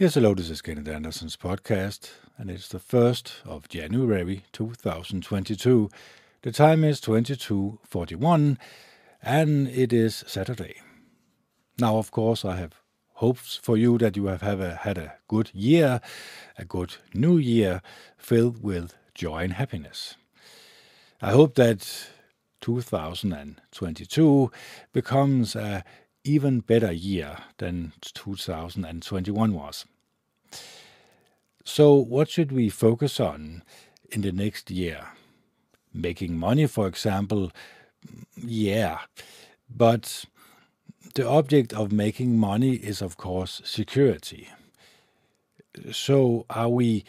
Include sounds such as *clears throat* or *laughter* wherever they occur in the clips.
Yes, er hello, this is Kenneth Anderson's podcast, and it's the 1st of January 2022. The time is 22.41, and it is Saturday. Now, of course, I have hopes for you that you have, have a, had a good year, a good new year filled with joy and happiness. I hope that 2022 becomes a even better year than 2021 was. So, what should we focus on in the next year? Making money, for example, yeah, but the object of making money is, of course, security. So, are we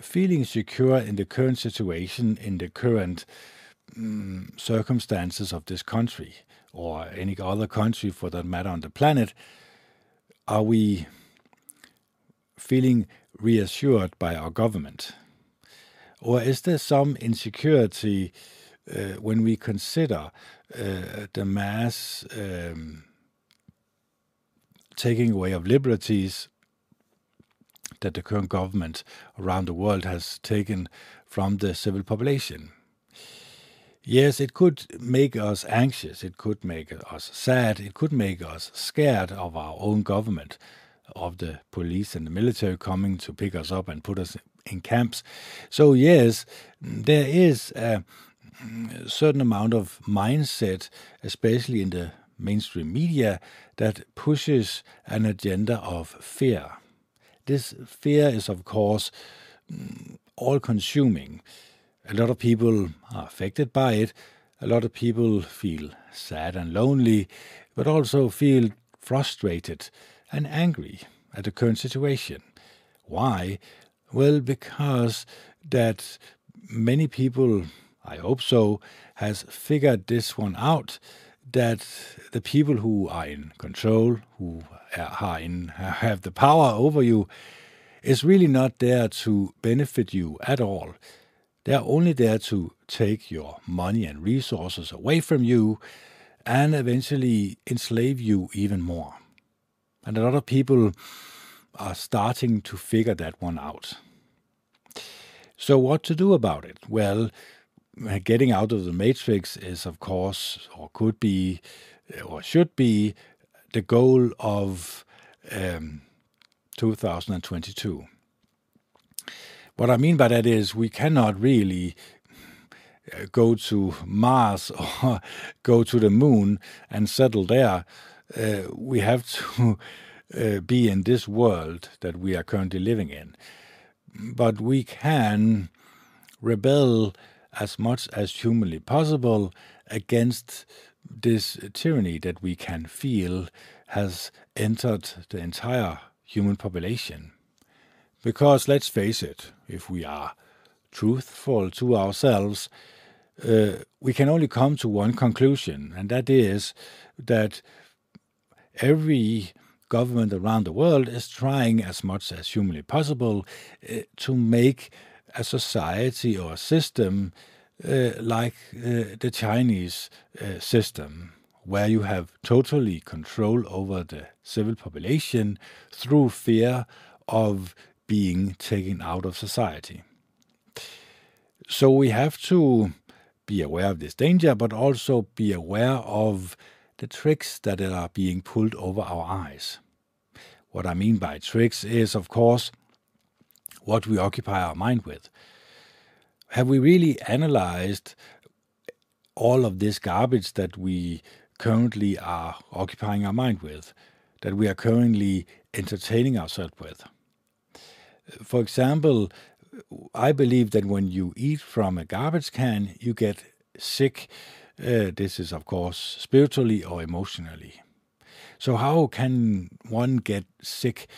feeling secure in the current situation, in the current um, circumstances of this country? Or any other country for that matter on the planet, are we feeling reassured by our government? Or is there some insecurity uh, when we consider uh, the mass um, taking away of liberties that the current government around the world has taken from the civil population? Yes, it could make us anxious, it could make us sad, it could make us scared of our own government, of the police and the military coming to pick us up and put us in camps. So, yes, there is a mm, certain amount of mindset, especially in the mainstream media, that pushes an agenda of fear. This fear is, of course, mm, all consuming. A lot of people are affected by it. A lot of people feel sad and lonely, but also feel frustrated and angry at the current situation. Why? Well, because that many people, I hope so, has figured this one out that the people who are in control, who are in, have the power over you, is really not there to benefit you at all. They're only there to take your money and resources away from you and eventually enslave you even more. And a lot of people are starting to figure that one out. So, what to do about it? Well, getting out of the matrix is, of course, or could be, or should be, the goal of um, 2022. What I mean by that is we cannot really uh, go to Mars *laughs* or go to the moon and settle there. Uh, we have to *laughs* uh, be in this world that we are currently living in. But we can rebel as much as humanly possible against this tyranny that we can feel has entered the entire human population. Because let's face it, if we are truthful to ourselves, uh, we can only come to one conclusion, and that is that every government around the world is trying as much as humanly possible uh, to make a society or a system uh, like uh, the Chinese uh, system, where you have totally control over the civil population through fear of being taken out of society. So we have to be aware of this danger, but also be aware of the tricks that are being pulled over our eyes. What I mean by tricks is, of course, what we occupy our mind with. Have we really analyzed all of this garbage that we currently are occupying our mind with, that we are currently entertaining ourselves with? For example, I believe that when you eat from a garbage can, you get sick. Uh, this is, of course, spiritually or emotionally. So, how can one get sick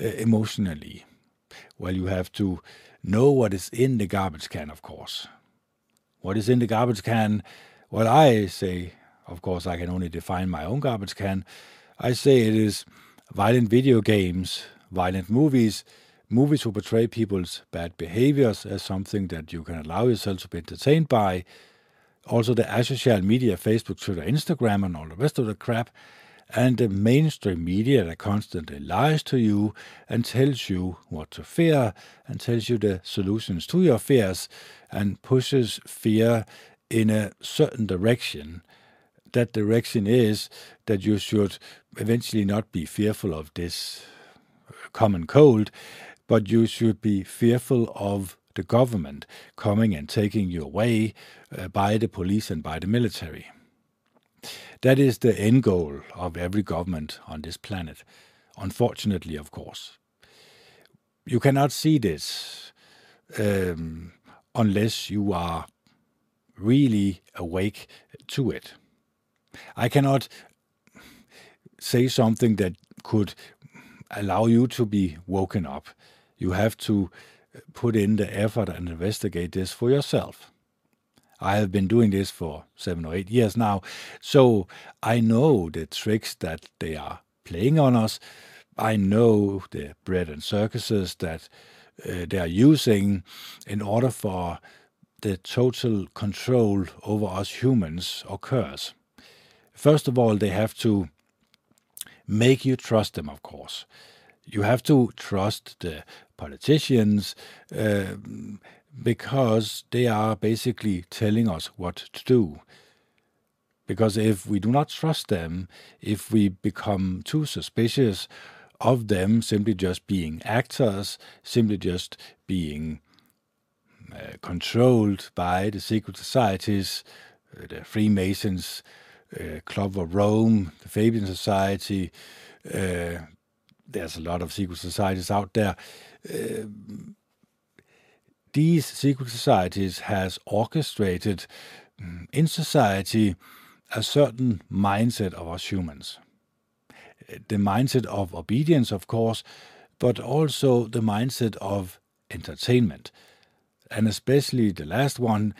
uh, emotionally? Well, you have to know what is in the garbage can, of course. What is in the garbage can? Well, I say, of course, I can only define my own garbage can. I say it is violent video games, violent movies, movies who portray people's bad behaviors as something that you can allow yourself to be entertained by. Also, the asocial media, Facebook, Twitter, Instagram, and all the rest of the crap. and the mainstream media that constantly lies to you and tells you what to fear and tells you the solutions to your fears and pushes fear in a certain direction. That direction is that you should eventually not be fearful of this common cold, but you should be fearful of the government coming and taking you away uh, by the police and by the military. That is the end goal of every government on this planet, unfortunately, of course. You cannot see this um, unless you are really awake to it. I cannot say something that could allow you to be woken up. You have to put in the effort and investigate this for yourself. I have been doing this for seven or eight years now, so I know the tricks that they are playing on us. I know the bread and circuses that uh, they are using in order for the total control over us humans occurs. First of all, they have to make you trust them, of course. You have to trust the politicians uh, because they are basically telling us what to do. Because if we do not trust them, if we become too suspicious of them simply just being actors, simply just being uh, controlled by the secret societies, uh, the Freemasons, uh, Club of Rome, the Fabian Society. Uh, there's a lot of secret societies out there. Uh, these secret societies has orchestrated mm, in society a certain mindset of us humans. The mindset of obedience, of course, but also the mindset of entertainment. And especially the last one,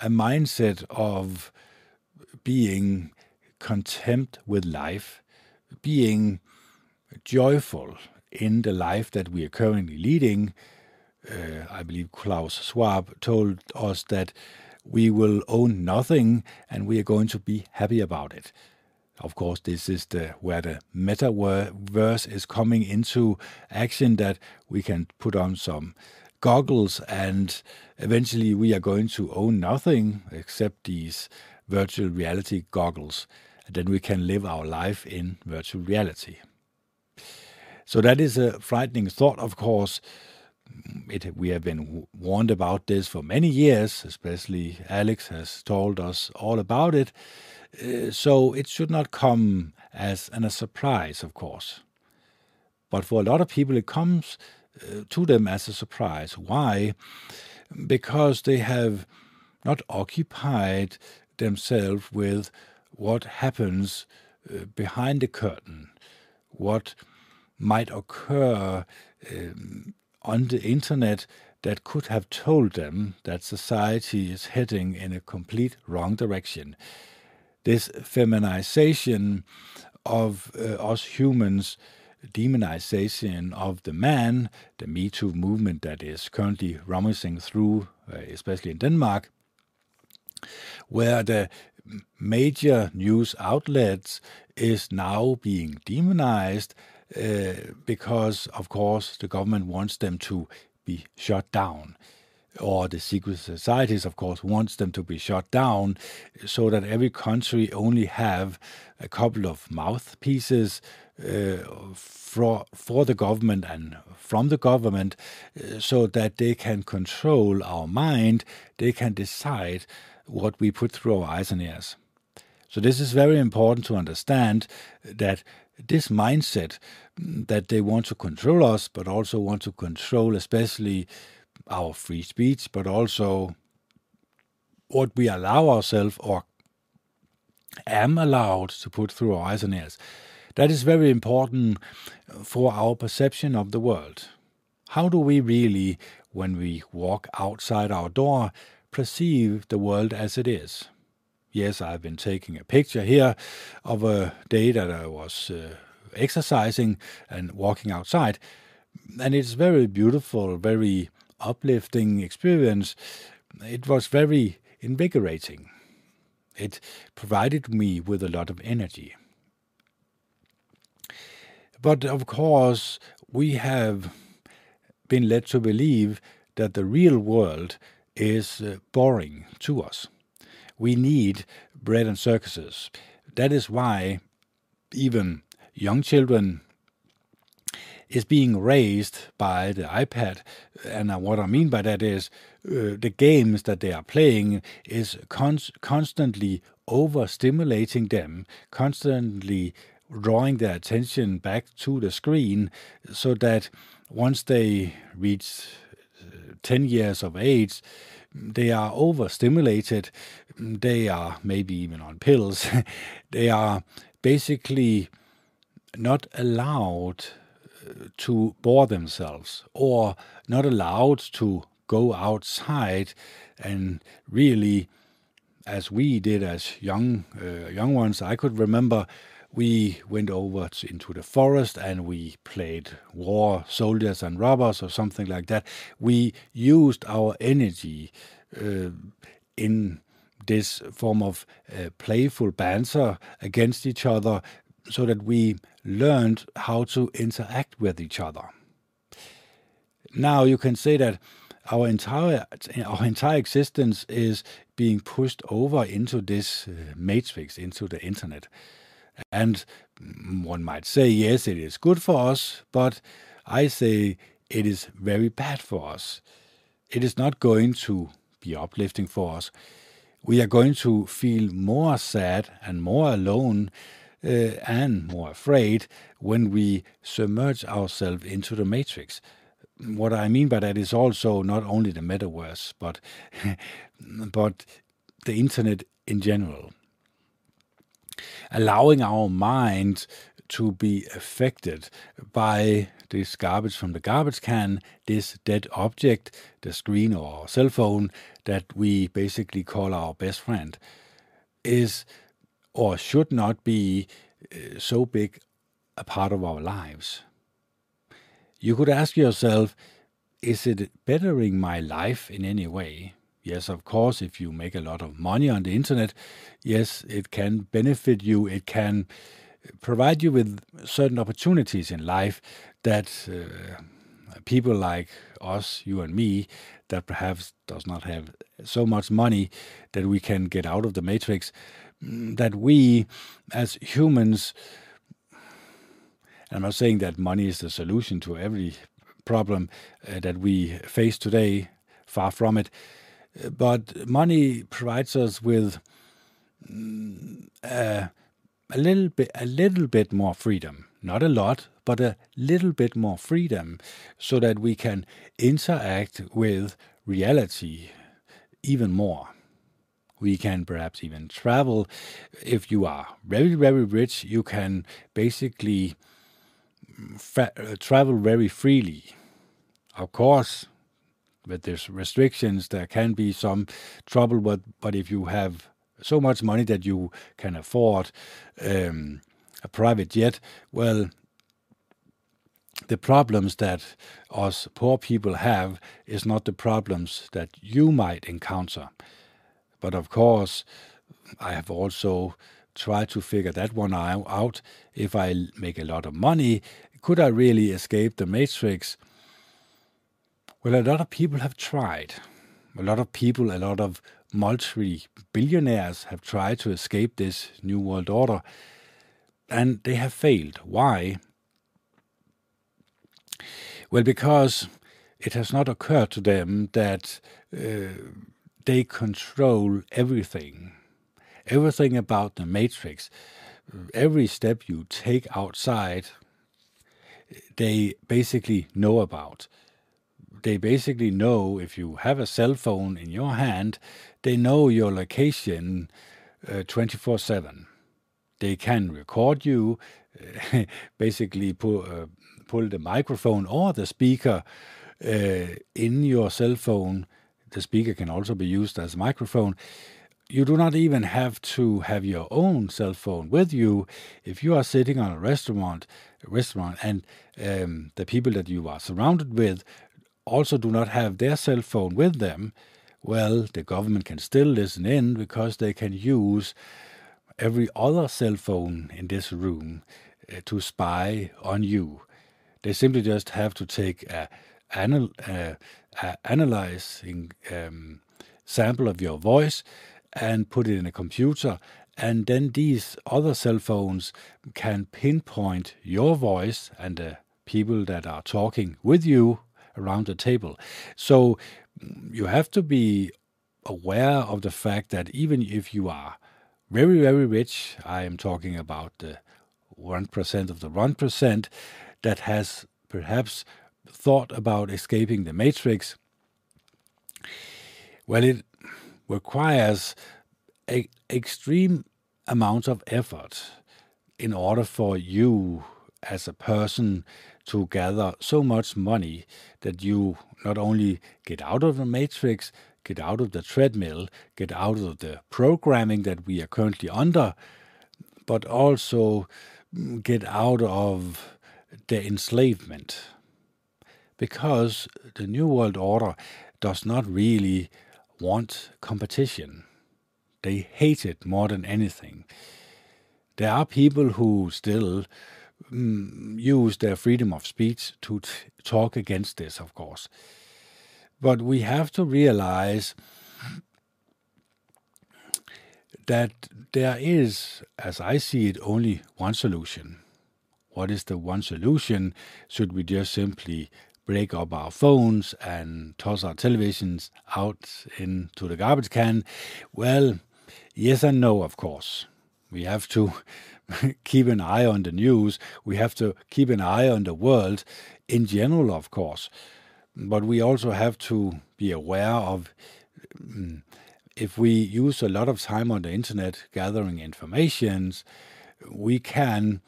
a mindset of being content with life, being joyful in the life that we are currently leading, uh, I believe Klaus Schwab told us that we will own nothing and we are going to be happy about it. Of course, this is the where the metaverse is coming into action. That we can put on some goggles and eventually we are going to own nothing except these virtual reality goggles. And then we can live our life in virtual reality. So that is a frightening thought, of course. It, we have been warned about this for many years, especially Alex has told us all about it. Uh, so it should not come as an, a surprise, of course. But for a lot of people, it comes uh, to them as a surprise. Why? Because they have not occupied themselves with what happens uh, behind the curtain, what might occur um, on the internet that could have told them that society is heading in a complete wrong direction. This feminization of uh, us humans, demonization of the man, the Me Too movement that is currently rummaging through, uh, especially in Denmark, where the major news outlets is now being demonized because, of course, the government wants them to be shut down. Or the secret societies, of course, wants them to be shut down, so that every country only have a couple of mouthpieces uh, for for the government and from the government, uh, so that they can control our mind. They can decide what we put through our eyes and ears. So this is very important to understand that this mindset mm, that they want to control us, but also want to control especially our free speech, but also what we allow ourselves or am allowed to put through our eyes and ears. That is very important uh, for our perception of the world. How do we really, when we walk outside our door, perceive the world as it is? Yes, I've been taking a picture here of a day that I was uh, exercising and walking outside. And it's very beautiful, very uplifting experience. It was very invigorating. It provided me with a lot of energy. But of course, we have been led to believe that the real world is uh, boring to us. We need bread and circuses. That is why even young children is being raised by the iPad. And what I mean by that is uh, the games that they are playing is con- constantly overstimulating them, constantly drawing their attention back to the screen so that once they reach uh, 10 years of age, they are overstimulated. They are maybe even on pills. *laughs* they are basically not allowed uh, to bore themselves or not allowed to go outside and really as we did as young uh, young ones i could remember we went over to, into the forest and we played war soldiers and robbers or something like that we used our energy uh, in this form of uh, playful banter against each other so that we learned how to interact with each other. Now you can say that our entire our entire existence is being pushed over into this uh, matrix, into the internet. And one might say, yes, it is good for us, but I say it is very bad for us. It is not going to be uplifting for us. We are going to feel more sad and more alone uh, and more afraid when we submerge ourselves into the matrix. What I mean by that is also not only the metaverse, but *laughs* but the internet in general. Allowing our mind to be affected by this garbage from the garbage can, this dead object, the screen or cell phone that we basically call our best friend, is or should not be uh, so big a part of our lives. You could ask yourself, is it bettering my life in any way? Yes, of course, if you make a lot of money on the internet, yes, it can benefit you. It can provide you with certain opportunities in life that uh, people like us, you and me, that perhaps does not have so much money that we can get out of the matrix, mm, that we as humans, I'm not saying that money is the solution to every problem uh, that we face today, far from it, but money provides us with uh, a little bit a little bit more freedom. Not a lot but a little bit more freedom so that we can interact with reality even more. We can perhaps even travel. If you are very very rich you can basically fa- uh, travel very freely. Of course with these restrictions there can be some trouble but but if you have so much money that you can afford um, a private jet, well, the problems that us poor people have is not the problems that you might encounter. But of course, I have also tried to figure that one out. If I make a lot of money, could I really escape the matrix? Well, a lot of people have tried. A lot of people, a lot of multi billionaires have tried to escape this New World Order, and they have failed. Why? Well, because it has not occurred to them that uh, they control everything, everything about the matrix. Every step you take outside, they basically know about they basically know if you have a cell phone in your hand, they know your location uh, 24 uh, 7. They can record you, *laughs* basically pull, uh, pull the microphone or the speaker uh, in your cell phone. The speaker can also be used as a microphone. You do not even have to have your own cell phone with you if you are sitting on a restaurant, restaurant, and um, the people that you are surrounded with also do not have their cell phone with them, well, the government can still listen in because they can use every other cell phone in this room uh, to spy on you. They simply just have to take a, anal, uh, a analyzing um, sample of your voice and put it in a computer and then these other cell phones can pinpoint your voice and the people that are talking with you around the table. So mm, you have to be aware of the fact that even if you are very, very rich, I am talking about the 1% of the 1% that has perhaps thought about escaping the matrix, well, it requires a extreme amount of effort in order for you as a person to gather so much money that you not only get out of the matrix, get out of the treadmill, get out of the programming that we are currently under, but also get out of the enslavement. Because the New World Order does not really want competition. They hate it more than anything. There are people who still mm, use their freedom of speech to talk against this, of course. But we have to realize that there is, as I see it, only one solution. What is the one solution? Should we just simply break up our phones and toss our televisions out into the garbage can? Well, Yes and no, of course. We have to *laughs* keep an eye on the news. We have to keep an eye on the world in general, of course. But we also have to be aware of mm, if we use a lot of time on the internet gathering information, we can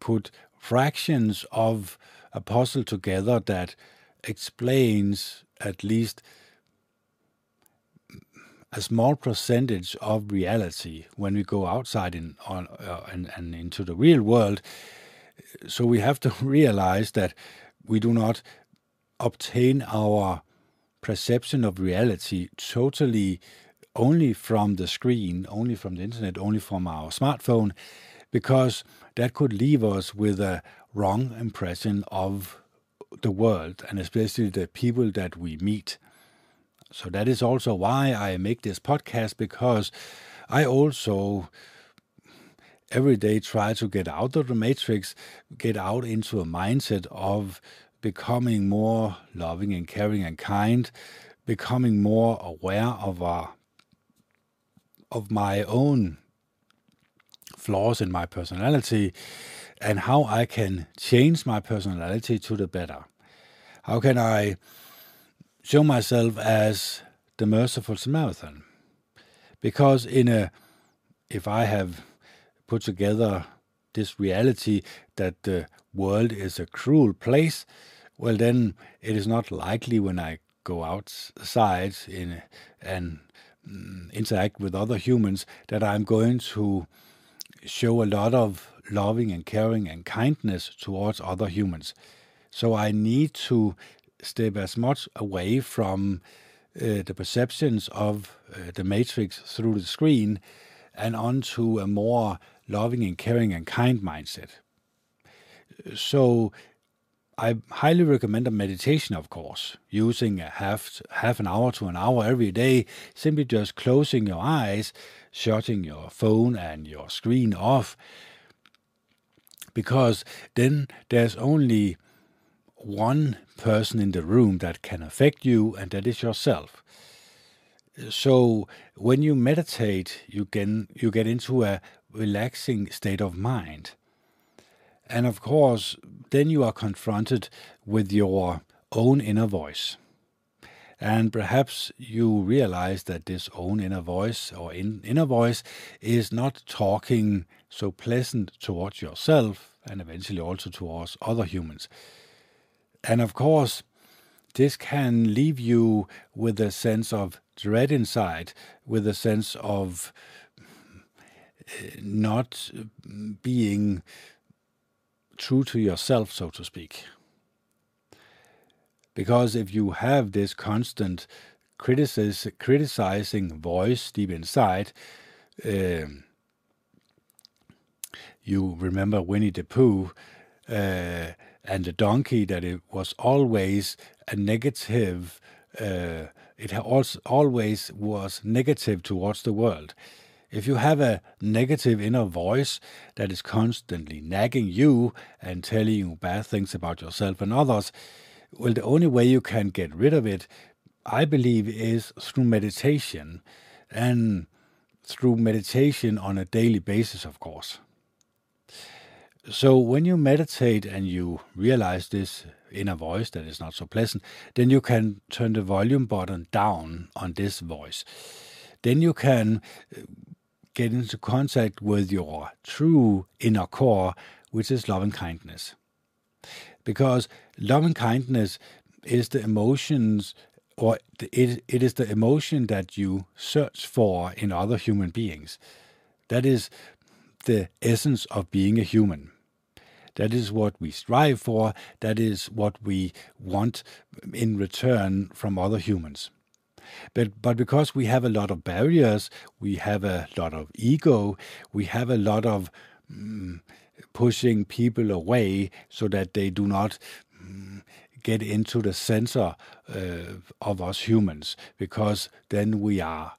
put fractions of a puzzle together that explains at least a small percentage of reality when we go outside in, on, uh, and, and into the real world. So we have to *laughs* realize that we do not obtain our perception of reality totally only from the screen, only from the internet, only from our smartphone, because that could leave us with a wrong impression of the world and especially the people that we meet. So that is also why I make this podcast because I also every day try to get out of the matrix, get out into a mindset of becoming more loving and caring and kind, becoming more aware of our, uh, of my own flaws in my personality and how I can change my personality to the better. How can I show myself as the merciful Samaritan. Because in a if I have put together this reality that the world is a cruel place, well then it is not likely when I go outside in and mm, interact with other humans that I'm going to show a lot of loving and caring and kindness towards other humans. So I need to step as much away from uh, the perceptions of uh, the matrix through the screen and onto a more loving and caring and kind mindset. So I highly recommend a meditation, of course, using a half half an hour to an hour every day, simply just closing your eyes, shutting your phone and your screen off, because then there's only one person in the room that can affect you, and that is yourself. So when you meditate, you can you get into a relaxing state of mind. And of course, then you are confronted with your own inner voice. And perhaps you realize that this own inner voice or in, inner voice is not talking so pleasant towards yourself and eventually also towards other humans. And of course, this can leave you with a sense of dread inside, with a sense of eh, not being true to yourself, so to speak. Because if you have this constant criticizing voice deep inside, uh, you remember Winnie the Pooh uh, and the donkey, that it was always a negative, uh, it also always was negative towards the world. If you have a negative inner voice that is constantly nagging you and telling you bad things about yourself and others, well, the only way you can get rid of it, I believe, is through meditation and through meditation on a daily basis, of course. So when you meditate and you realize this inner voice that is not so pleasant, then you can turn the volume button down on this voice. Then you can uh, get into contact with your true inner core, which is love and kindness. Because love and kindness is the emotions, or it, it is the emotion that you search for in other human beings. That is the essence of being a human. That is what we strive for. That is what we want in return from other humans. But but because we have a lot of barriers, we have a lot of ego, we have a lot of mm, pushing people away so that they do not mm, get into the center uh, of us humans, because then we are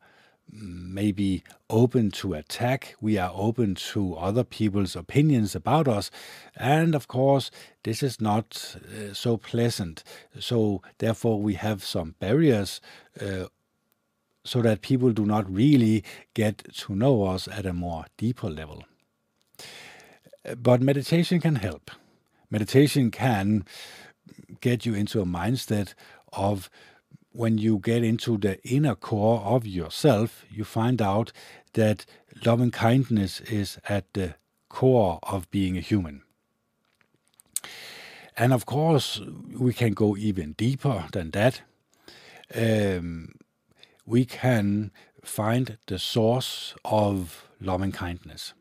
maybe open to attack. We are open to other people's opinions about us. And of course, this is not uh, so pleasant. So, therefore, we have some barriers uh, so that people do not really get to know us at a more deeper level. But meditation can help. Meditation can get you into a mindset of when you get into the inner core of yourself, you find out that loving kindness is at the core of being a human. And of course, we can go even deeper than that. Um, we can find the source of loving kindness.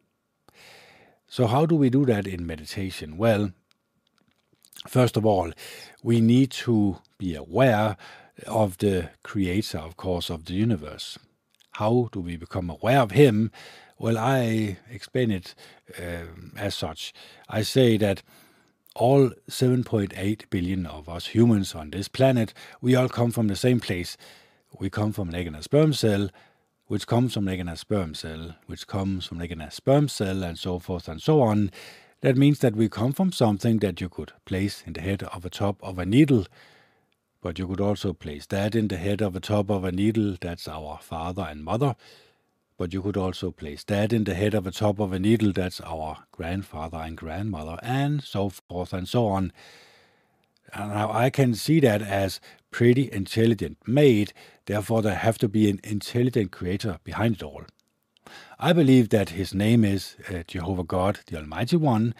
So, how do we do that in meditation? Well, first of all, we need to be aware of the creator, of course, of the universe. How do we become aware of him? Well, I explain it uh, as such. I say that all 7.8 billion of us humans on this planet, we all come from the same place. We come from an egg and a sperm cell, which comes from an egg and a sperm cell, which comes from an egg and a sperm cell, and so forth and so on. That means that we come from something that you could place in the head of a top of a needle but you could also place that in the head of the top of a needle, that's our father and mother. But you could also place that in the head of the top of a needle, that's our grandfather and grandmother, and so forth and so on. Now I can see that as pretty intelligent made, therefore there have to be an intelligent creator behind it all. I believe that his name is uh, Jehovah God, the Almighty One,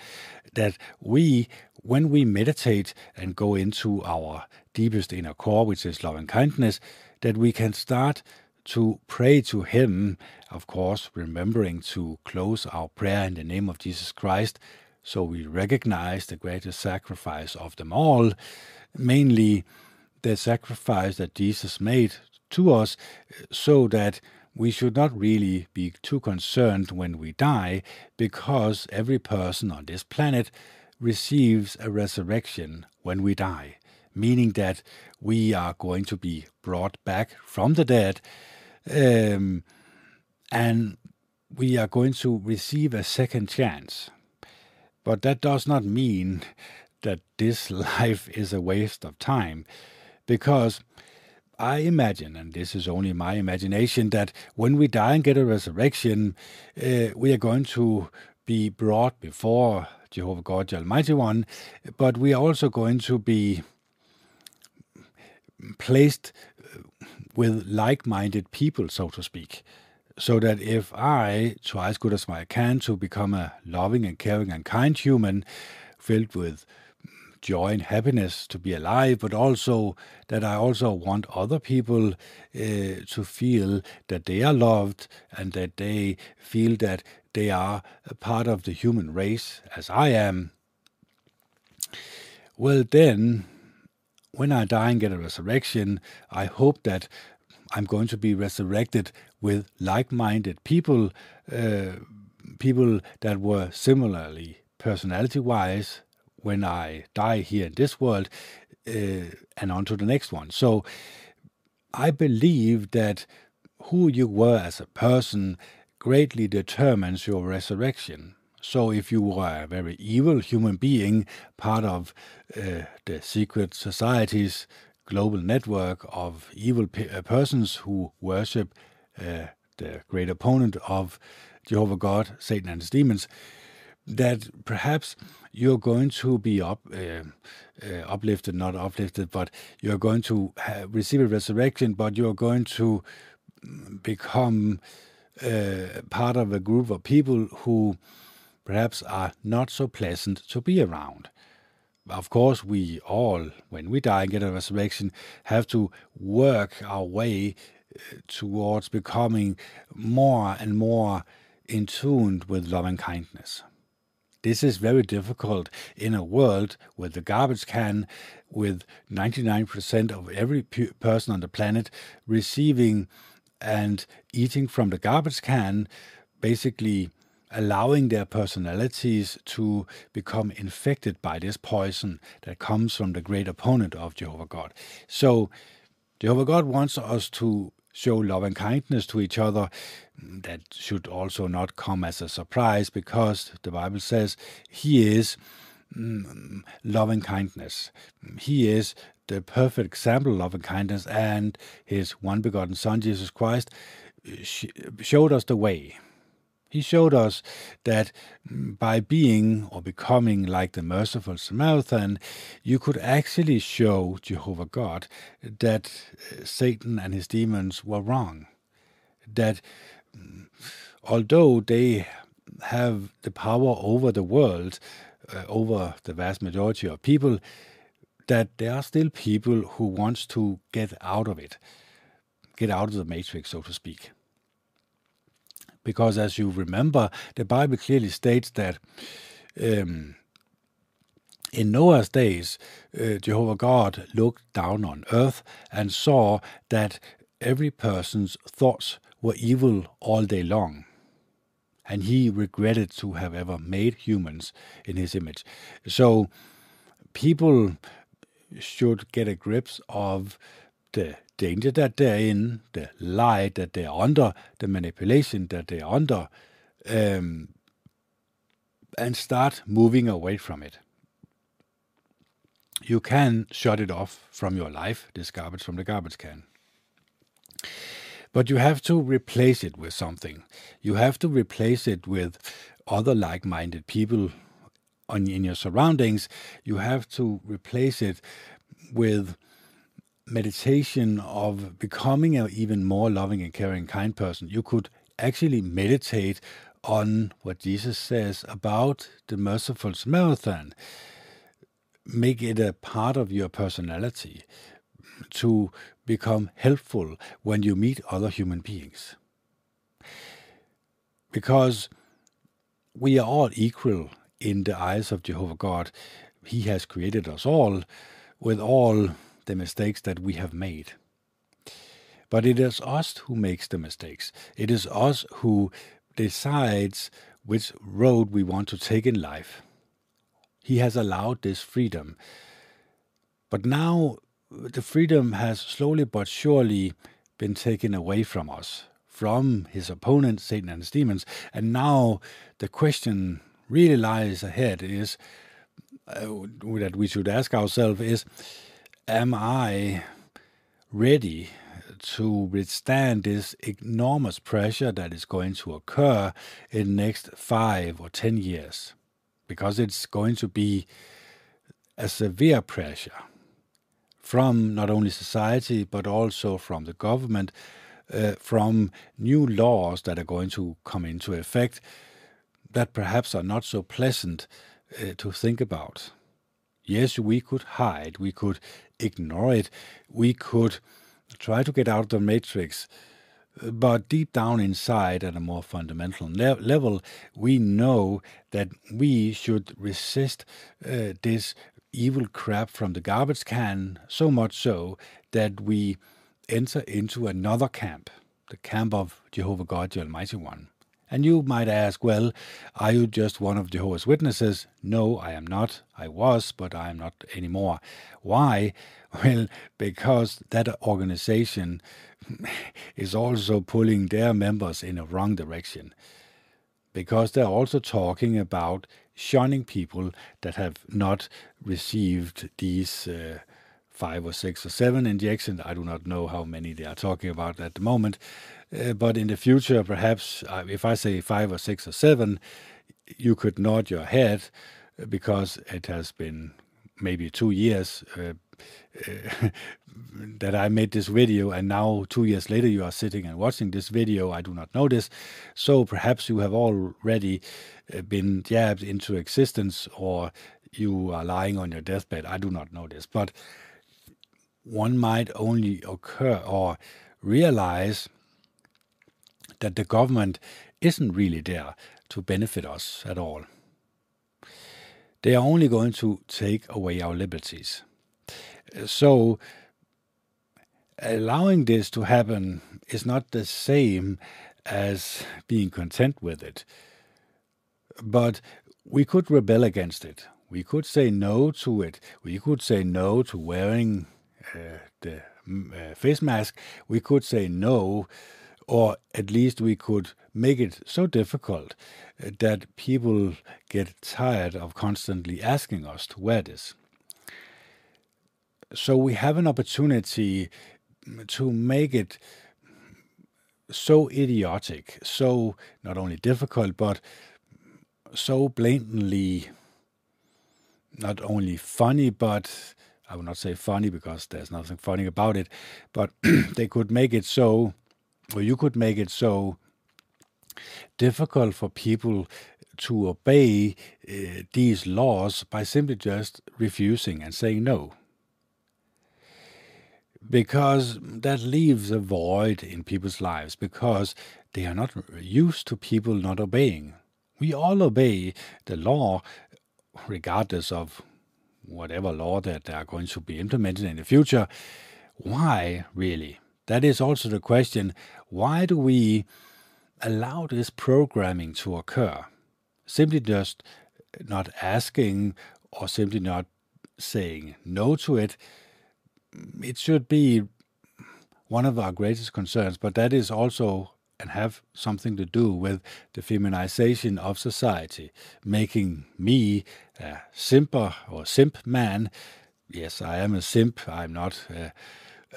that we, when we meditate and go into our deepest inner core, which is love and kindness, that we can start to pray to Him, of course, remembering to close our prayer in the name of Jesus Christ, so we recognize the greatest sacrifice of them all, mainly the sacrifice that Jesus made to us, so that we should not really be too concerned when we die, because every person on this planet receives a resurrection when we die meaning that we are going to be brought back from the dead um, and we are going to receive a second chance. But that does not mean that this *laughs* life is a waste of time because I imagine, and this is only my imagination, that when we die and get a resurrection, uh, we are going to be brought before Jehovah God, the Almighty One, but we are also going to be placed uh, with like minded people, so to speak. So that if I try as good as I can to become a loving and caring and kind human, filled with joy and happiness to be alive, but also that I also want other people uh, to feel that they are loved and that they feel that they are a part of the human race as I am. Well, then when I die and get a resurrection, I hope that I'm going to be resurrected with like minded people, uh, people that were similarly personality wise when I die here in this world uh, and on to the next one. So I believe that who you were as a person greatly determines your resurrection. So if you were a very evil human being, part of uh, the secret society's global network of evil pe- uh, persons who worship uh, the great opponent of Jehovah God, Satan and his demons, that perhaps you're going to be up, uh, uh, uplifted, not uplifted, but you're going to have, receive a resurrection, but you're going to become uh, part of a group of people who perhaps are not so pleasant to be around. Of course, we all, when we die and get a resurrection, have to work our way uh, towards becoming more and more in tune with love and kindness. This is very difficult in a world with the garbage can, with 99% of every person on the planet receiving and eating from the garbage can, basically allowing their personalities to become infected by this poison that comes from the great opponent of Jehovah God. So, Jehovah God wants us to show love and kindness to each other. That should also not come as a surprise because the Bible says He is mm, love and kindness. He is the perfect example of love and kindness, and His one begotten Son, Jesus Christ, showed us the way he showed us that by being or becoming like the merciful Samaritan, you could actually show Jehovah God that uh, Satan and his demons were wrong. That mm, although they have the power over the world, uh, over the vast majority of people, that there are still people who wants to get out of it, get out of the matrix, so to speak because as you remember, the Bible clearly states that um, in Noah's days, uh, Jehovah God looked down on earth and saw that every person's thoughts were evil all day long. And he regretted to have ever made humans in his image. So people should get a grip of the danger that they're in, the lie that they're under, the manipulation that they're under, um, and start moving away from it. You can shut it off from your life, this garbage from the garbage can. But you have to replace it with something. You have to replace it with other like minded people on, in your surroundings. You have to replace it with meditation of becoming an even more loving and caring, kind person, you could actually meditate on what Jesus says about the merciful Samaritan. Make it a part of your personality to become helpful when you meet other human beings. Because we are all equal in the eyes of Jehovah God. He has created us all with all the mistakes that we have made. But it is us who makes the mistakes. It is us who decides which road we want to take in life. He has allowed this freedom. But now the freedom has slowly but surely been taken away from us, from his opponent, Satan and his demons. And now the question really lies ahead is uh, that we should ask ourselves is am I ready to withstand this enormous pressure that is going to occur in next five or ten years? Because it's going to be a severe pressure from not only society but also from the government, uh, from new laws that are going to come into effect that perhaps are not so pleasant uh, to think about. Yes, we could hide, we could ignore it, we could try to get out of the matrix. But deep down inside, at a more fundamental le- level, we know that we should resist uh, this evil crap from the garbage can, so much so that we enter into another camp, the camp of Jehovah God, the Almighty One. And you might ask, well, are you just one of Jehovah's Witnesses? No, I am not. I was, but I am not anymore. Why? *laughs* Well, because that organization *laughs* is also pulling their members in a wrong direction. Because they're also talking about shunning people that have not received these uh, five or six or seven injections. I do not know how many they are talking about at the moment. Uh, but in the future, perhaps uh, if I say five or six or seven, you could nod your head uh, because it has been maybe two years uh, uh, *laughs* that I made this video, and now two years later you are sitting and watching this video. I do not know this, so perhaps you have already been jabbed into existence, or you are lying on your deathbed. I do not know this, but one might only occur or realize that the government isn't really there to benefit us at all. They are only going to take away our liberties. So, allowing this to happen is not the same as being content with it. But we could rebel against it. We could say no to it. We could say no to wearing uh, the mm, uh, face mask. We could say no or at least we could make it so difficult uh, that people get tired of constantly asking us to wear this. So we have an opportunity to make it so idiotic, so not only difficult, but so blatantly not only funny, but I would not say funny because there's nothing funny about it, but *clears throat* they could make it so or you could make it so difficult for people to obey uh, these laws by simply just refusing and saying no. Because that leaves a void in people's lives because they are not used to people not obeying. We all obey the law regardless of whatever law that they are going to be implemented in the future. Why, really? That is also the question why do we allow this programming to occur? Simply just not asking or simply not saying no to it. It should be one of our greatest concerns, but that is also and have something to do with the feminization of society, making me a simper or simp man. Yes, I am a simp. I'm not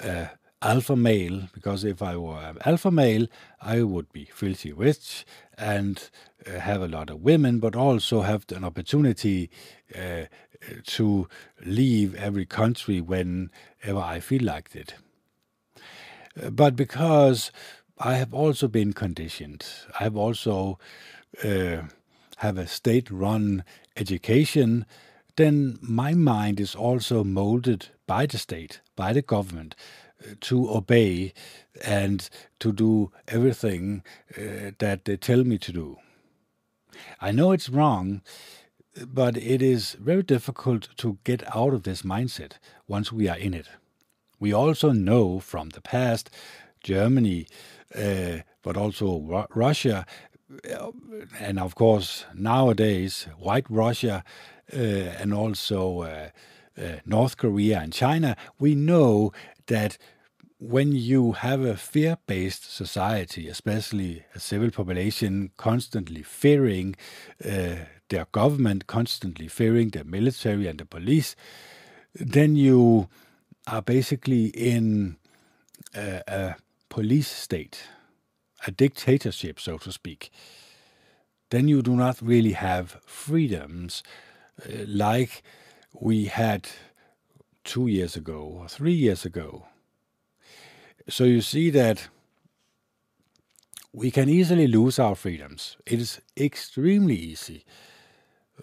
a, alpha male, because if I were an alpha male, I would be filthy rich and uh, have a lot of women, but also have an opportunity uh, to leave every country whenever I feel like it. Uh, but because I have also been conditioned, I have also uh, have a state-run education, then my mind is also molded by the state, by the government to obey and to do everything uh, that they tell me to do. I know it's wrong, but it is very difficult to get out of this mindset once we are in it. We also know from the past, Germany, uh, but also Ru- Russia, uh, and of course nowadays White Russia, uh, and also uh, uh, North Korea and China, we know that when you have a fear based society, especially a civil population constantly fearing uh, their government, constantly fearing the military and the police, then you are basically in a, a police state, a dictatorship, so to speak. Then you do not really have freedoms uh, like we had two years ago or three years ago so you see that we can easily lose our freedoms. It is extremely easy,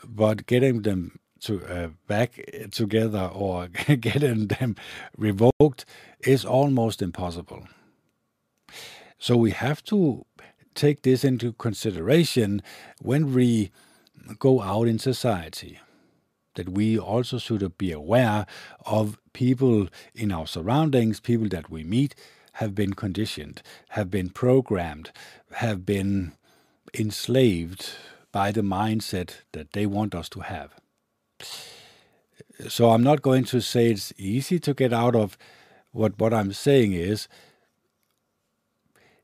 but getting them to uh, back together or *laughs* getting them revoked is almost impossible. So we have to take this into consideration when we go out in society that we also should be aware of people in our surroundings, people that we meet, have been conditioned, have been programmed, have been enslaved by the mindset that they want us to have. So I'm not going to say it's easy to get out of what what I'm saying is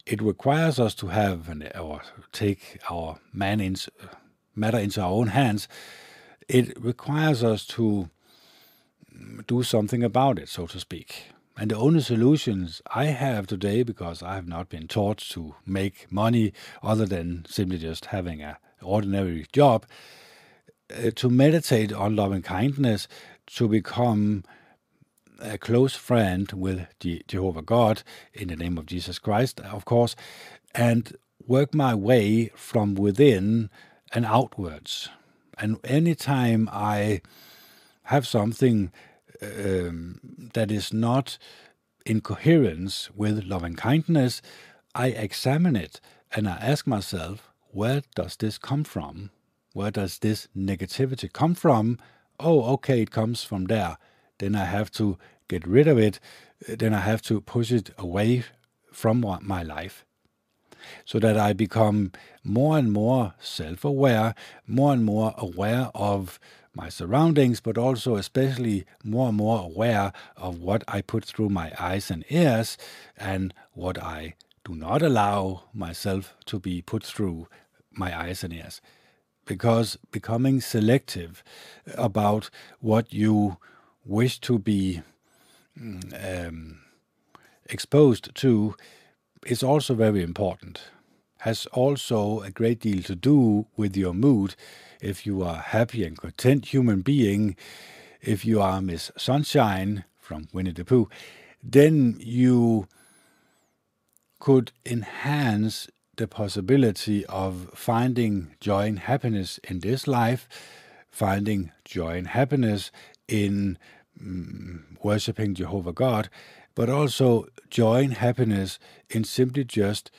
it requires us to have an, or take our man in, matter into our own hands. It requires us to do something about it, so to speak. And the only solutions I have today, because I have not been taught to make money other than simply just having an ordinary job, uh, to meditate on loving kindness, to become a close friend with Jehovah God in the name of Jesus Christ, of course, and work my way from within and outwards. And anytime I have something um, that is not in coherence with loving kindness, I examine it and I ask myself, where does this come from? Where does this negativity come from? Oh, okay, it comes from there. Then I have to get rid of it. Then I have to push it away from my life so that I become more and more self aware, more and more aware of my surroundings, but also especially more and more aware of what I put through my eyes and ears and what I do not allow myself to be put through my eyes and ears. Because becoming selective about what you wish to be mm, um, exposed to is also very important. Has also a great deal to do with your mood if you are happy and content human being, if you are Miss Sunshine from Winnie the Pooh, then you could enhance the possibility of finding joy and happiness in this life, finding joy and happiness in mm, worshiping Jehovah God, but also joy and happiness in simply just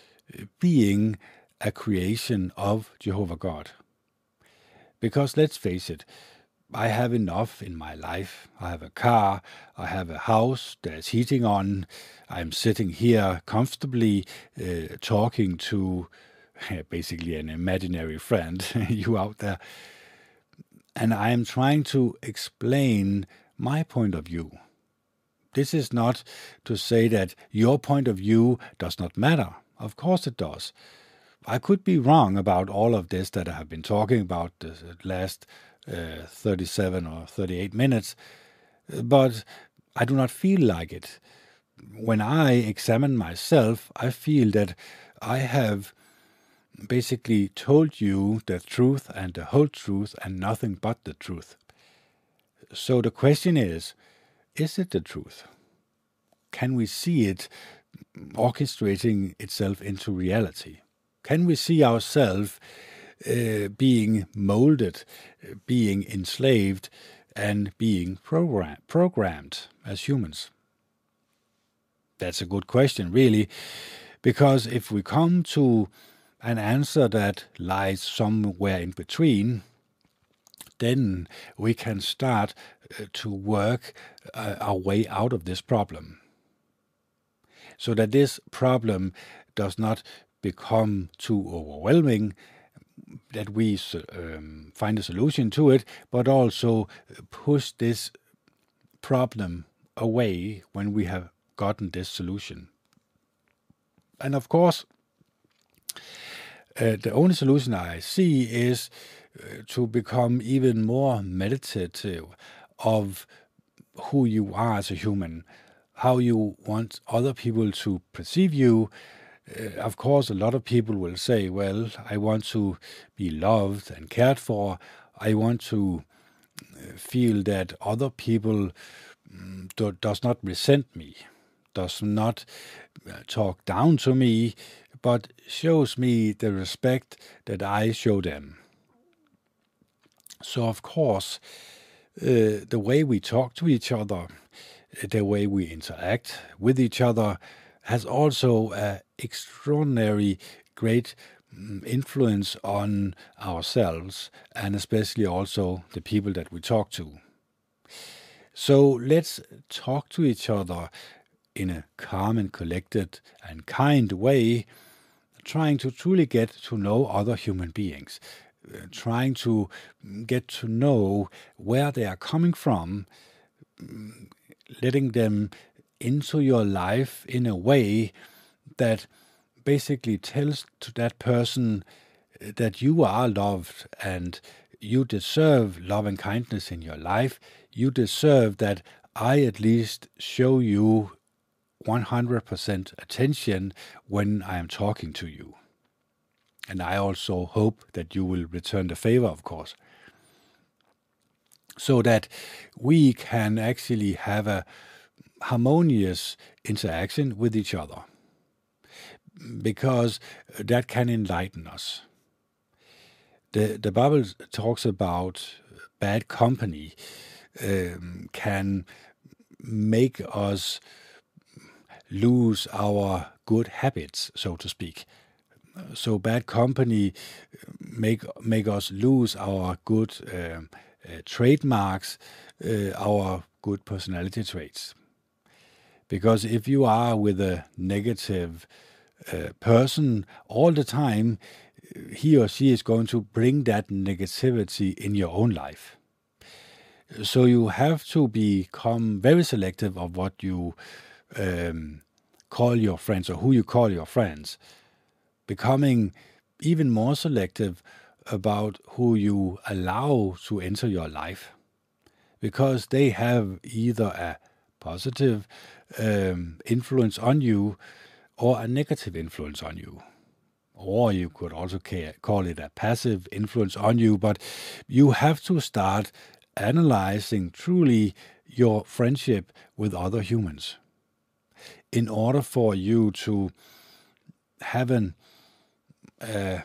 being a creation of Jehovah God. Because let's face it, I have enough in my life. I have a car, I have a house, there's heating on, I'm sitting here comfortably uh, talking to basically an imaginary friend, *laughs* you out there. And I am trying to explain my point of view. This is not to say that your point of view does not matter. Of course it does. I could be wrong about all of this that I have been talking about the last uh, 37 or 38 minutes, but I do not feel like it. When I examine myself, I feel that I have basically told you the truth and the whole truth and nothing but the truth. So the question is is it the truth? Can we see it orchestrating itself into reality? Can we see ourselves uh, being molded, being enslaved, and being program- programmed as humans? That's a good question, really, because if we come to an answer that lies somewhere in between, then we can start to work uh, our way out of this problem. So that this problem does not become too overwhelming that we um, find a solution to it, but also push this problem away when we have gotten this solution. And of course, uh, the only solution I see is uh, to become even more meditative of who you are as a human, how you want other people to perceive you, uh, of course, a lot of people will say, well, I want to be loved and cared for. I want to uh, feel that other people um, do, does not resent me, does not uh, talk down to me, but shows me the respect that I show them. So, of course, uh, the way we talk to each other, the way we interact with each other, has also an extraordinary great mm, influence on ourselves and especially also the people that we talk to. So let's talk to each other in a calm and collected and kind way. trying to truly get to know other human beings, trying to get to know where they are coming from, letting them into your life in a way that basically tells to that person uh, that you are loved and you deserve love and kindness in your life. You deserve that I at least show you 100% attention when I am talking to you. And I also hope that you will return the favor, of course. So that we can actually have a harmonious interaction with each other. Because that can enlighten us. The, the Bible talks about bad company um, can make us lose our good habits, so to speak. So bad company make make us lose our good uh, uh, trademarks, uh, our good personality traits. Because if you are with a negative uh, person all the time, he or she is going to bring that negativity in your own life. So you have to become very selective of what you um, call your friends or who you call your friends, becoming even more selective about who you allow to enter your life because they have either a positive um, influence on you or a negative influence on you. Or you could also call it a passive influence on you, but you have to start analyzing truly your friendship with other humans in order for you to have a uh,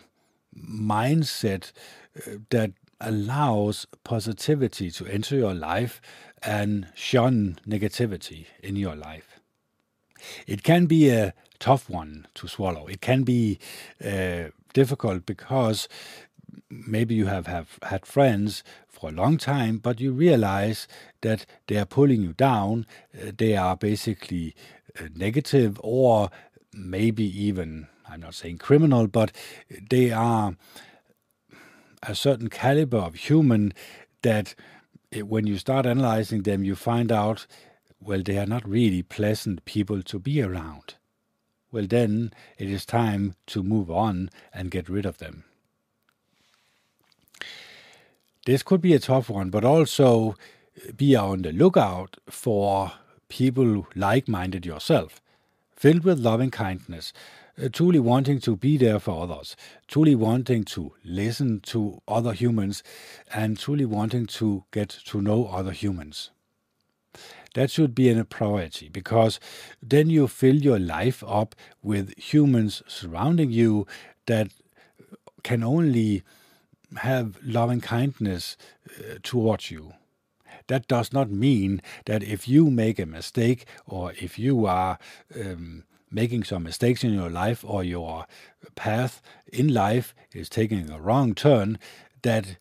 mindset uh, that allows positivity to enter your life and shun negativity in your life. It can be a tough one to swallow. It can be uh, difficult because maybe you have, have had friends for a long time, but you realize that they are pulling you down. Uh, they are basically uh, negative or maybe even, I'm not saying criminal, but they are a certain caliber of human that it, when you start analyzing them, you find out, well, they are not really pleasant people to be around. Well, then it is time to move on and get rid of them. This could be a tough one, but also be on the lookout for people like minded yourself, filled with loving kindness, truly wanting to be there for others, truly wanting to listen to other humans, and truly wanting to get to know other humans. That should be a priority because then you fill your life up with humans surrounding you that can only have loving kindness uh, towards you. That does not mean that if you make a mistake or if you are um, making some mistakes in your life or your path in life is taking a wrong turn, that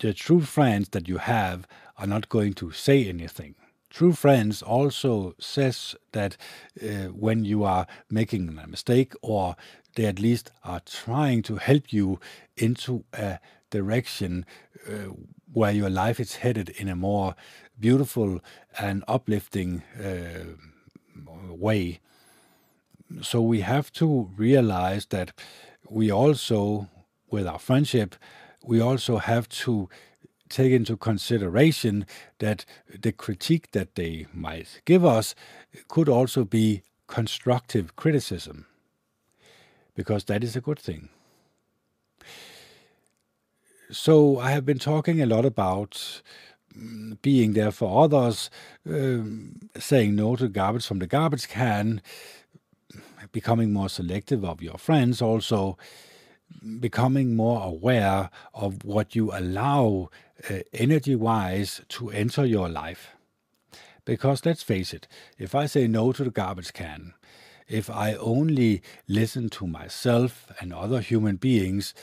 the true friends that you have are not going to say anything. True friends also says that uh, when you are making a mistake or they at least are trying to help you into a direction uh, where your life is headed in a more beautiful and uplifting uh, way so we have to realize that we also, with our friendship, we also have to take into consideration that the critique that they might give us could also be constructive criticism, because that is a good thing. So, I have been talking a lot about mm, being there for others, um, saying no to garbage from the garbage can, becoming more selective of your friends, also becoming more aware of what you allow uh, energy wise to enter your life. Because let's face it, if I say no to the garbage can, if I only listen to myself and other human beings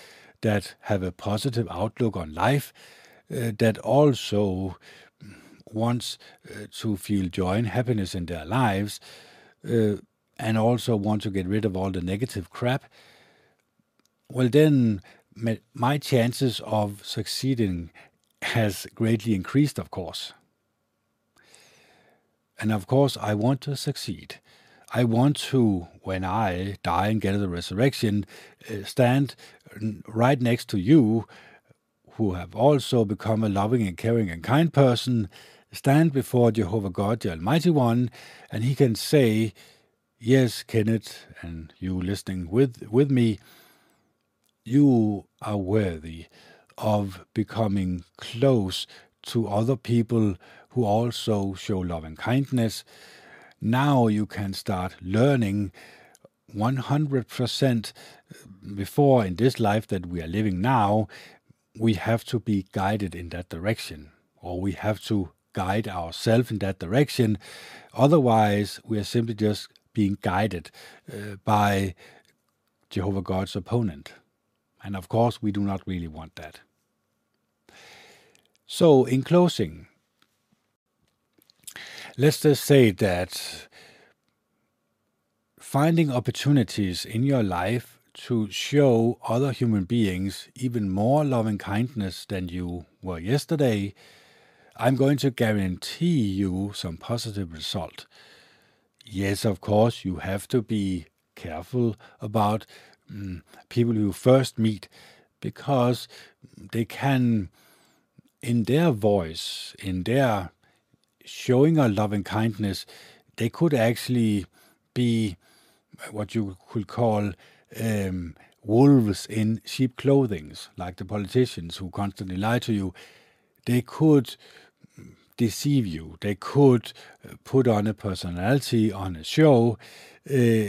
that have a positive outlook on life, uh, that also wants uh, to feel joy and happiness in their lives, uh, and also want to get rid of all the negative crap, well, then my chances of succeeding has greatly increased, of course. And of course, I want to succeed. I want to, when I die and get the resurrection, uh, stand right next to you, who have also become a loving and caring and kind person, stand before Jehovah God, the Almighty One, and He can say, Yes, Kenneth, and you listening with, with me, you are worthy of becoming close to other people who also show love and kindness. Now you can start learning 100% before in this life that we are living now, we have to be guided in that direction, or we have to guide ourselves in that direction. Otherwise, we are simply just being guided uh, by Jehovah God's opponent. And of course, we do not really want that. So, in closing, let's just say that finding opportunities in your life to show other human beings even more loving kindness than you were yesterday, I'm going to guarantee you some positive result. Yes, of course, you have to be careful about um, people you first meet because they can, in their voice, in their showing of love and kindness, they could actually be what you could call um, wolves in sheep clothing, like the politicians who constantly lie to you. They could deceive you. They could uh, put on a personality on a show, uh,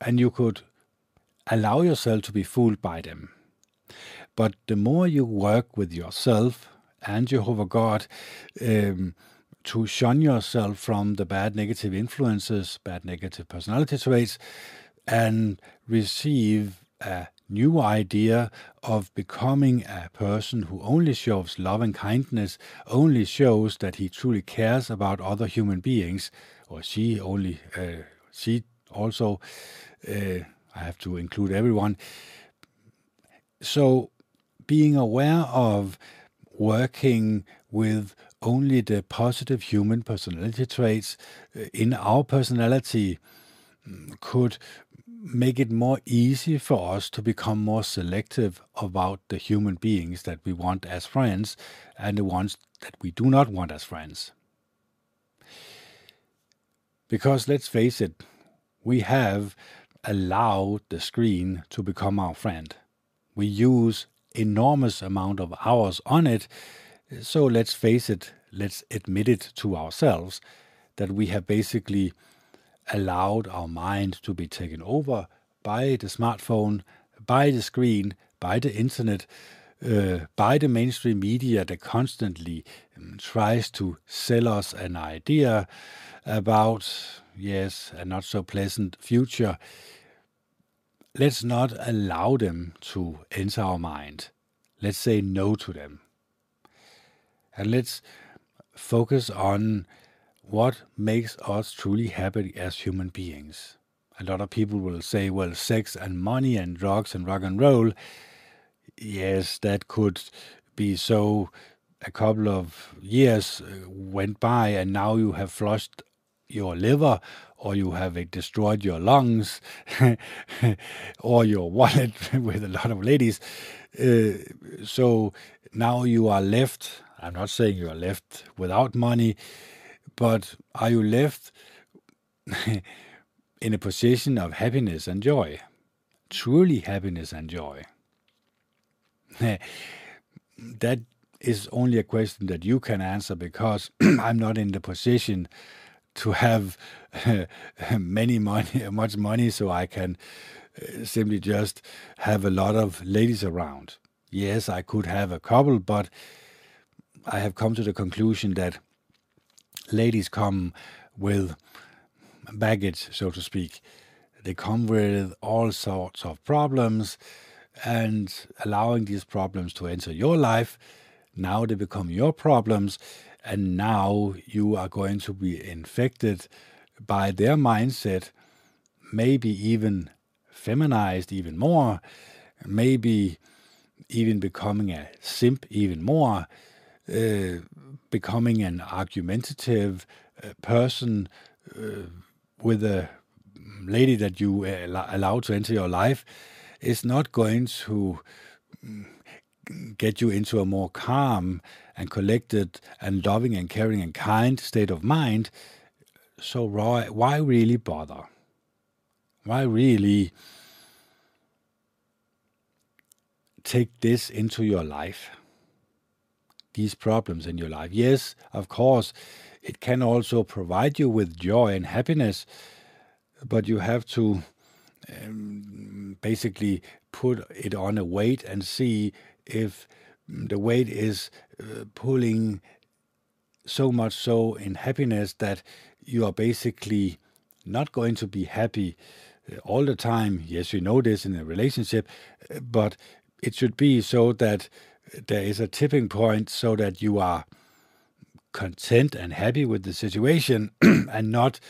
and you could allow yourself to be fooled by them. But the more you work with yourself and Jehovah God um, to shun yourself from the bad negative influences, bad negative personality traits, and receive a new idea of becoming a person who only shows love and kindness, only shows that he truly cares about other human beings, or she only, uh, she also, uh, I have to include everyone. So, being aware of working with only the positive human personality traits uh, in our personality mm, could make it more easy for us to become more selective about the human beings that we want as friends and the ones that we do not want as friends. Because let's face it, we have allowed the screen to become our friend. We use enormous amount of hours on it, so let's face it, let's admit it to ourselves that we have basically allowed our mind to be taken over by the smartphone, by the screen, by the internet, uh, by the mainstream media that constantly um, tries to sell us an idea about, yes, a not so pleasant future. Let's not allow them to enter our mind. Let's say no to them. And let's focus on what makes us truly happy as human beings. A lot of people will say, well, sex and money and drugs and rock and roll, yes, that could be so. A couple of years uh, went by, and now you have flushed your liver, or you have destroyed your lungs, *laughs* or your wallet *laughs* with a lot of ladies. Uh, so now you are left. I'm not saying you are left without money, but are you left *laughs* in a position of happiness and joy? Truly happiness and joy? *laughs* that is only a question that you can answer because *clears throat* I'm not in the position to have *laughs* many money, much money, so I can uh, simply just have a lot of ladies around. Yes, I could have a couple, but I have come to the conclusion that ladies come with baggage, so to speak. They come with all sorts of problems, and allowing these problems to enter your life, now they become your problems, and now you are going to be infected by their mindset, maybe even feminized even more, maybe even becoming a simp even more, uh, becoming an argumentative uh, person uh, with a lady that you allow to enter your life is not going to mm, get you into a more calm and collected and loving and caring and kind state of mind. So why, why really bother? Why really take this into your life? These problems in your life. Yes, of course, it can also provide you with joy and happiness, but you have to um, basically put it on a weight and see if the weight is uh, pulling so much so in happiness that you are basically not going to be happy uh, all the time. Yes, you know this in a relationship, uh, but it should be so that there is a tipping point so that you are content and happy with the situation *clears throat* and not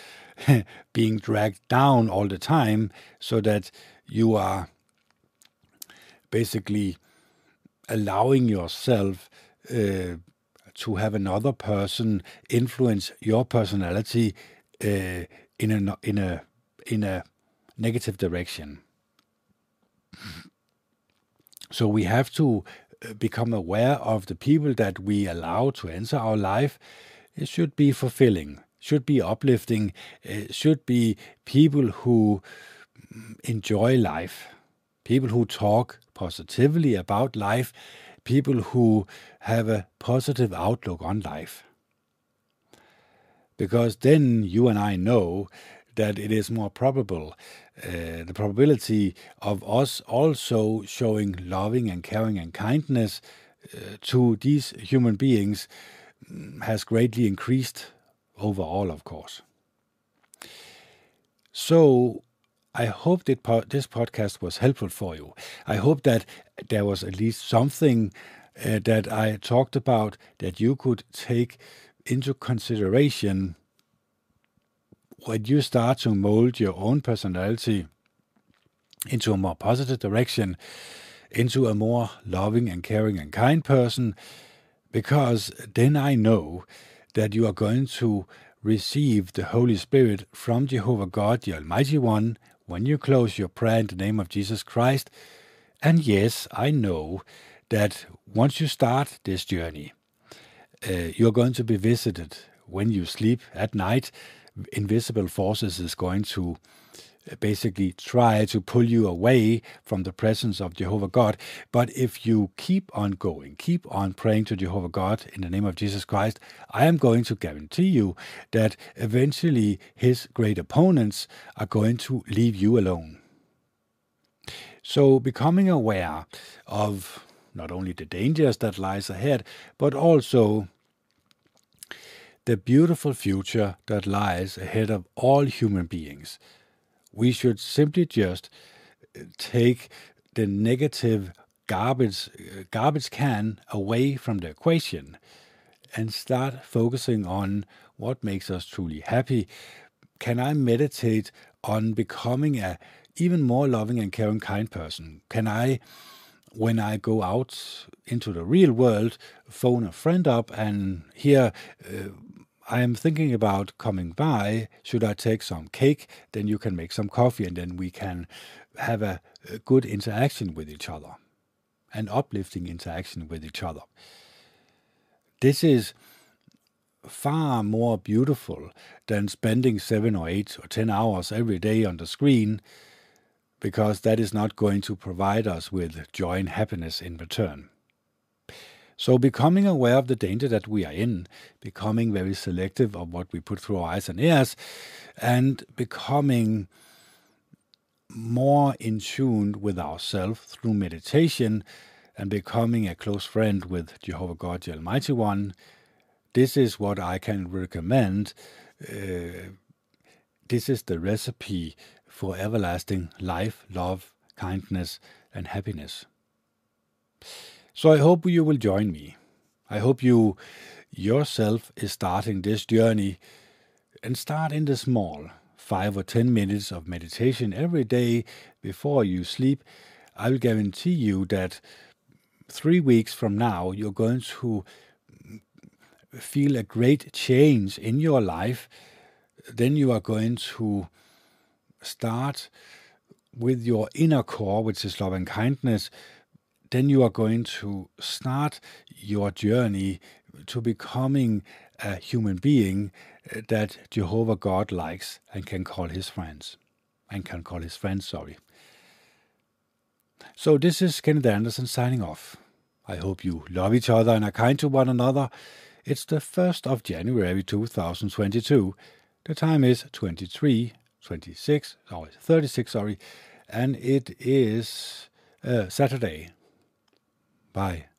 *laughs* being dragged down all the time so that you are basically allowing yourself uh, to have another person influence your personality uh, in a in a in a negative direction. *clears throat* So we have to become aware of the people that we allow to enter our life. It should be fulfilling, should be uplifting, it should be people who mm, enjoy life, people who talk positively about life, people who have a positive outlook on life. Because then you and I know that it is more probable, uh, the probability of us also showing loving and caring and kindness uh, to these human beings mm, has greatly increased overall, of course. So, I hope that po- this podcast was helpful for you. I hope that there was at least something uh, that I talked about that you could take into consideration when you start to mold your own personality into a more positive direction, into a more loving and caring and kind person, because then I know that you are going to receive the Holy Spirit from Jehovah God, the Almighty One, when you close your prayer in the name of Jesus Christ. And yes, I know that once you start this journey, uh, you're going to be visited when you sleep at night. Invisible forces is going to uh, basically try to pull you away from the presence of Jehovah God. But if you keep on going, keep on praying to Jehovah God in the name of Jesus Christ, I am going to guarantee you that eventually his great opponents are going to leave you alone. So becoming aware of not only the dangers that lies ahead, but also the beautiful future that lies ahead of all human beings we should simply just uh, take the negative garbage uh, garbage can away from the equation and start focusing on what makes us truly happy. Can I meditate on becoming a even more loving and caring kind person? Can I when I go out into the real world, phone a friend up and hear uh, I am thinking about coming by. Should I take some cake? Then you can make some coffee, and then we can have a, a good interaction with each other, an uplifting interaction with each other. This is far more beautiful than spending seven or eight or ten hours every day on the screen, because that is not going to provide us with joy and happiness in return. So becoming aware of the danger that we are in, becoming very selective of what we put through our eyes and ears, and becoming more in tune with ourselves through meditation and becoming a close friend with Jehovah God, the Almighty One, this is what I can recommend. Uh, this is the recipe for everlasting life, love, kindness, and happiness. So I hope you will join me. I hope you yourself is starting this journey and start in the small, five or ten minutes of meditation every day before you sleep. I will guarantee you that three weeks from now, you're going to feel a great change in your life. Then you are going to start with your inner core, which is love and kindness. Then you are going to start your journey to becoming a human being that Jehovah God likes and can call his friends. And can call his friends, sorry. So this is Kenneth Anderson signing off. I hope you love each other and are kind to one another. It's the 1st of January 2022. The time is 23, 26, or 36, sorry, and it is uh, Saturday. Bye.